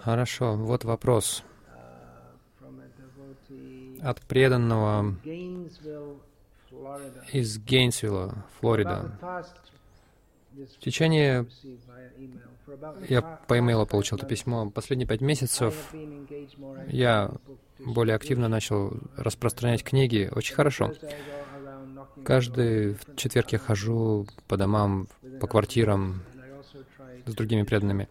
Хорошо, вот вопрос от преданного из Гейнсвилла, Флорида. В течение... Я по имейлу получил это письмо. Последние пять месяцев я более активно начал распространять книги. Очень хорошо. Каждый четверг я хожу по домам, по квартирам с другими преданными.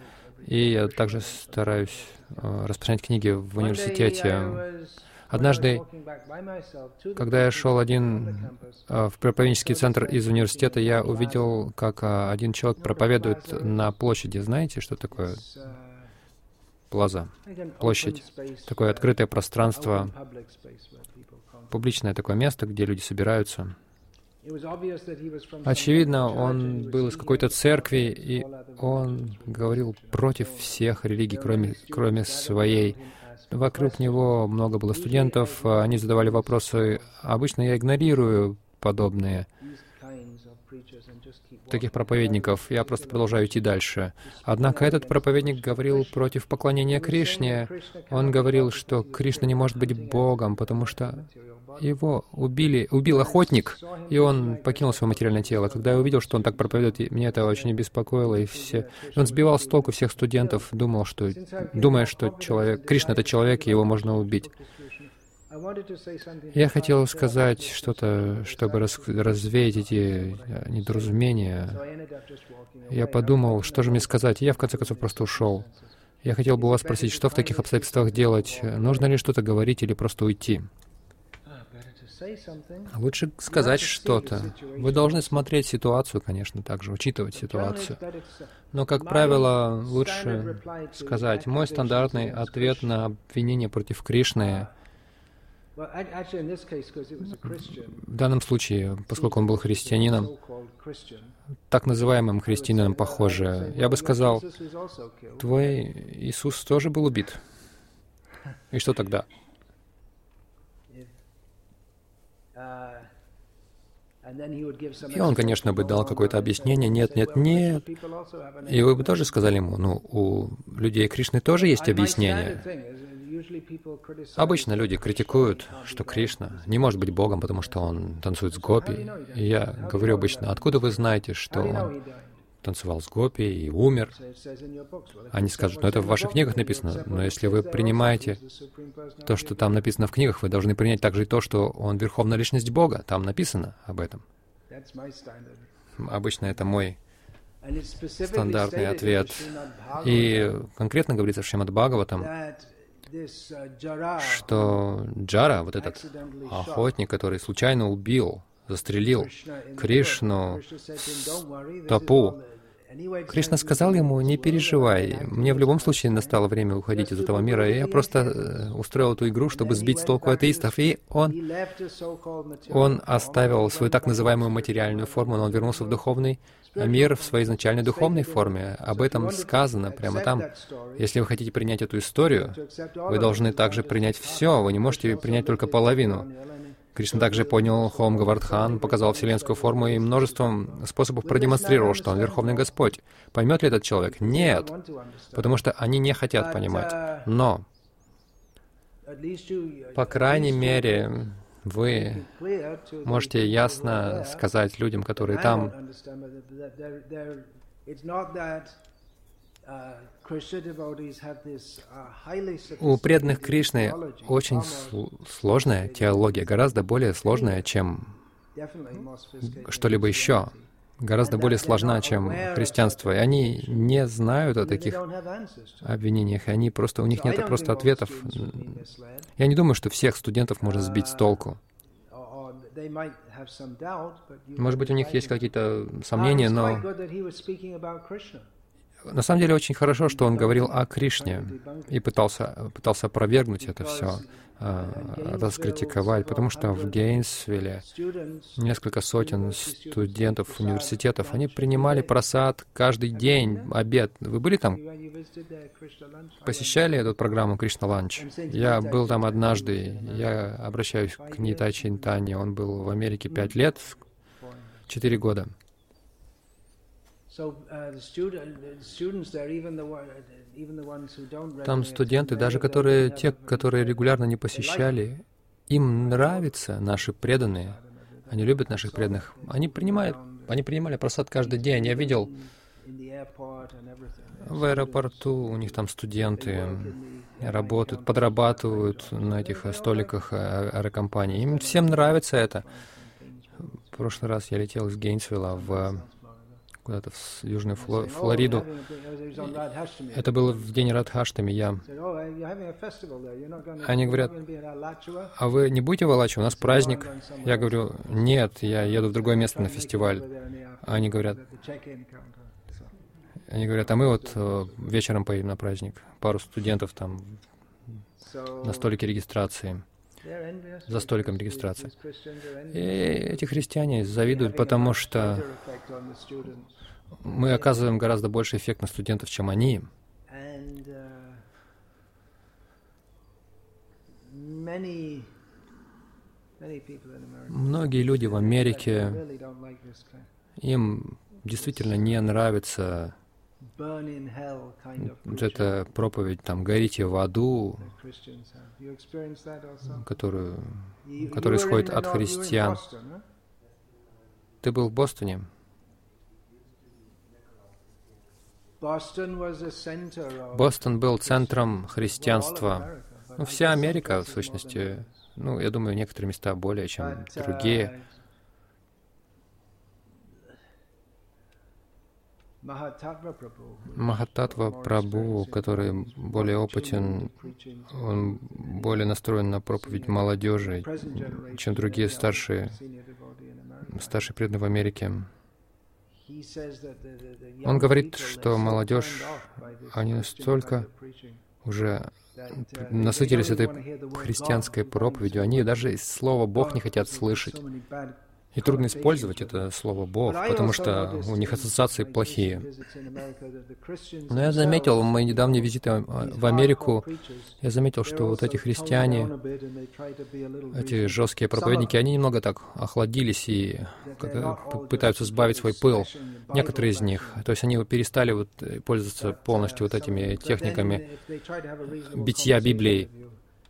И я также стараюсь э, распространять книги в университете. Однажды, когда я шел один э, в проповеднический центр из университета, я увидел, как э, один человек проповедует на площади. Знаете, что такое плаза? Площадь. Такое открытое пространство, публичное такое место, где люди собираются. Очевидно, он был из какой-то церкви, и он говорил против всех религий, кроме, кроме своей. Вокруг него много было студентов, они задавали вопросы. Обычно я игнорирую подобные таких проповедников. Я просто продолжаю идти дальше. Однако этот проповедник говорил против поклонения Кришне. Он говорил, что Кришна не может быть Богом, потому что его убили, убил охотник, и он покинул свое материальное тело. Когда я увидел, что он так проповедует, меня это очень беспокоило, и все... Он сбивал с толку всех студентов, думал, что... думая, что человек... Кришна — это человек, и его можно убить. Я хотел сказать что-то, чтобы раз, развеять эти э, недоразумения. Я подумал, что же мне сказать, и я в конце концов просто ушел. Я хотел бы вас спросить, что в таких обстоятельствах делать? Нужно ли что-то говорить или просто уйти? Лучше сказать что-то. Вы должны смотреть ситуацию, конечно, также учитывать ситуацию. Но, как правило, лучше сказать. Мой стандартный ответ на обвинение против Кришны в данном случае, поскольку он был христианином, так называемым христианином, похоже, я бы сказал, твой Иисус тоже был убит. И что тогда? И он, конечно, бы дал какое-то объяснение, нет, нет, нет. И вы бы тоже сказали ему, ну, у людей Кришны тоже есть объяснение. Обычно люди критикуют, что Кришна не может быть Богом, потому что он танцует с гопи. И я говорю обычно, откуда вы знаете, что он танцевал с гопи и умер. Они скажут, ну это в ваших книгах написано, но если вы принимаете то, что там написано в книгах, вы должны принять также и то, что он Верховная Личность Бога. Там написано об этом. Обычно это мой стандартный ответ. И конкретно говорится в Шримад Бхагаватам, что Джара, вот этот охотник, который случайно убил застрелил Кришну топу. Кришна сказал ему, не переживай, мне в любом случае настало время уходить из этого мира, и я просто э, устроил эту игру, чтобы сбить с толку атеистов, и он, он оставил свою так называемую материальную форму, но он вернулся в духовный мир в своей изначальной духовной форме. Об этом сказано прямо там. Если вы хотите принять эту историю, вы должны также принять все, вы не можете принять только половину. Кришна также понял Хом Гавардхан, показал вселенскую форму и множеством способов продемонстрировал, что он Верховный Господь. Поймет ли этот человек? Нет, потому что они не хотят понимать. Но, по крайней мере, вы можете ясно сказать людям, которые там, у преданных Кришны очень сложная теология, гораздо более сложная, чем что-либо еще, гораздо более сложна, чем христианство. И они не знают о таких обвинениях, и они просто, у них нет просто ответов. Я не думаю, что всех студентов можно сбить с толку. Может быть, у них есть какие-то сомнения, но на самом деле очень хорошо, что он говорил о Кришне и пытался, пытался опровергнуть это все, э, раскритиковать, потому что в Гейнсвилле несколько сотен студентов университетов, они принимали просад каждый день, обед. Вы были там? Посещали эту программу Кришна Ланч? Я был там однажды, я обращаюсь к Нитачи Интане, он был в Америке пять лет, четыре года. Там студенты, даже которые, те, которые регулярно не посещали, им нравятся наши преданные. Они любят наших преданных. Они принимают, они принимали просад каждый день. Я видел в аэропорту, у них там студенты работают, подрабатывают на этих столиках аэрокомпании. Им всем нравится это. В прошлый раз я летел из Гейнсвилла в куда-то в Южную Фло Флориду. Это было в день Радхаштами. Я... Они говорят, а вы не будете в Алаче? У нас праздник. Я говорю, нет, я еду в другое место на фестиваль. Они говорят, они говорят, а мы вот э, вечером поедем на праздник. Пару студентов там на столике регистрации за столиком регистрации. И эти христиане завидуют, потому что мы оказываем гораздо больше эффект на студентов, чем они. Многие люди в Америке, им действительно не нравится вот эта проповедь, там, горите в аду, которую, которая исходит от христиан. Ты был в Бостоне? Бостон был центром христианства. Ну, вся Америка, в сущности, ну, я думаю, некоторые места более, чем другие. Махататва Прабhu, который более опытен, он более настроен на проповедь молодежи, чем другие старшие, старшие преданные в Америке. Он говорит, что молодежь, они настолько уже насытились этой христианской проповедью, они даже слова «Бог» не хотят слышать. И трудно использовать это слово «Бог», потому что у них ассоциации плохие. Но я заметил, в мои недавние визиты в Америку, я заметил, что вот эти христиане, эти жесткие проповедники, они немного так охладились и пытаются сбавить свой пыл. Некоторые из них. То есть они перестали вот пользоваться полностью вот этими техниками битья Библией.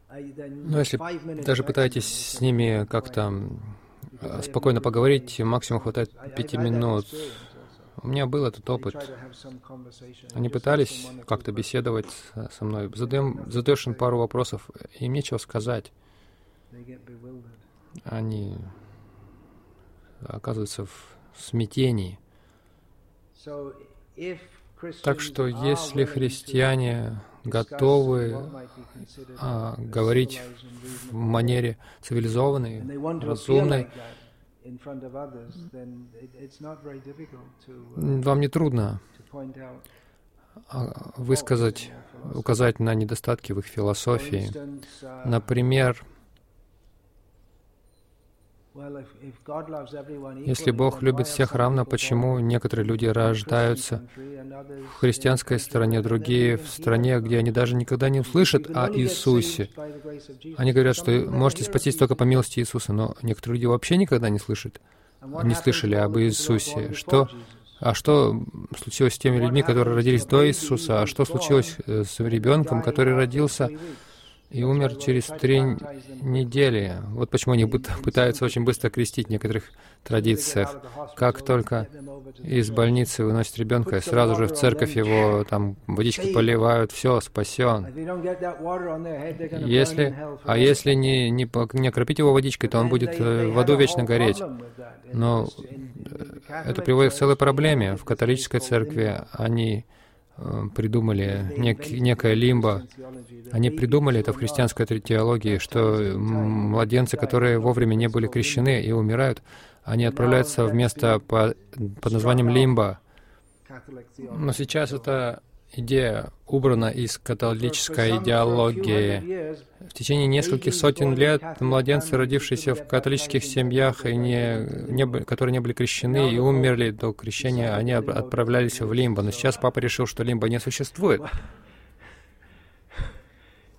Но если даже пытаетесь с ними как-то Э, спокойно поговорить, максимум хватает пяти минут. У меня был этот опыт. Они пытались как-то беседовать со мной. Задаем, задаешь им пару вопросов, им нечего сказать. Они оказываются в смятении. Так что если христиане готовы а, говорить в манере цивилизованной, разумной, вам не трудно а, высказать, указать на недостатки в их философии. Например, если Бог любит всех равно, почему некоторые люди рождаются в христианской стране, другие в стране, где они даже никогда не услышат о Иисусе? Они говорят, что можете спастись только по милости Иисуса, но некоторые люди вообще никогда не слышат, не слышали об Иисусе. Что а что случилось с теми людьми, которые родились до Иисуса? А что случилось э, с ребенком, который родился и умер через три недели. Вот почему они пытаются очень быстро крестить в некоторых традициях. Как только из больницы выносят ребенка, сразу же в церковь его там водички поливают, все, спасен. Если, а если не, не, не окропить его водичкой, то он будет э, в аду вечно гореть. Но э, это приводит к целой проблеме. В католической церкви они придумали нек, некое лимбо. Они придумали это в христианской теологии, что младенцы, которые вовремя не были крещены и умирают, они отправляются в место по, под названием лимбо. Но сейчас это идея убрана из католической идеологии. В течение нескольких сотен лет младенцы, родившиеся в католических семьях, и не, не, которые не были крещены и умерли до крещения, они отправлялись в лимбо. Но сейчас папа решил, что лимбо не существует.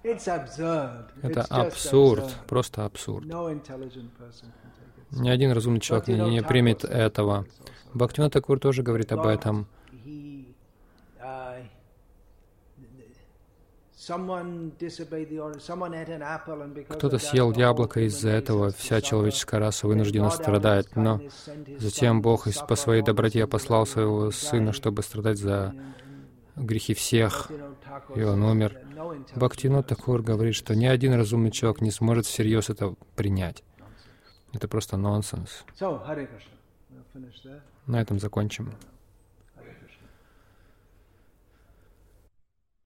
Это абсурд, просто абсурд. Ни один разумный человек не, не примет этого. Бхактивина Такур тоже говорит об этом. Кто-то съел яблоко, из-за этого вся человеческая раса вынуждена страдать, но затем Бог по своей доброте послал своего Сына, чтобы страдать за грехи всех, и Он умер. Бхактинот Такур говорит, что ни один разумный человек не сможет всерьез это принять. Это просто нонсенс. На этом закончим.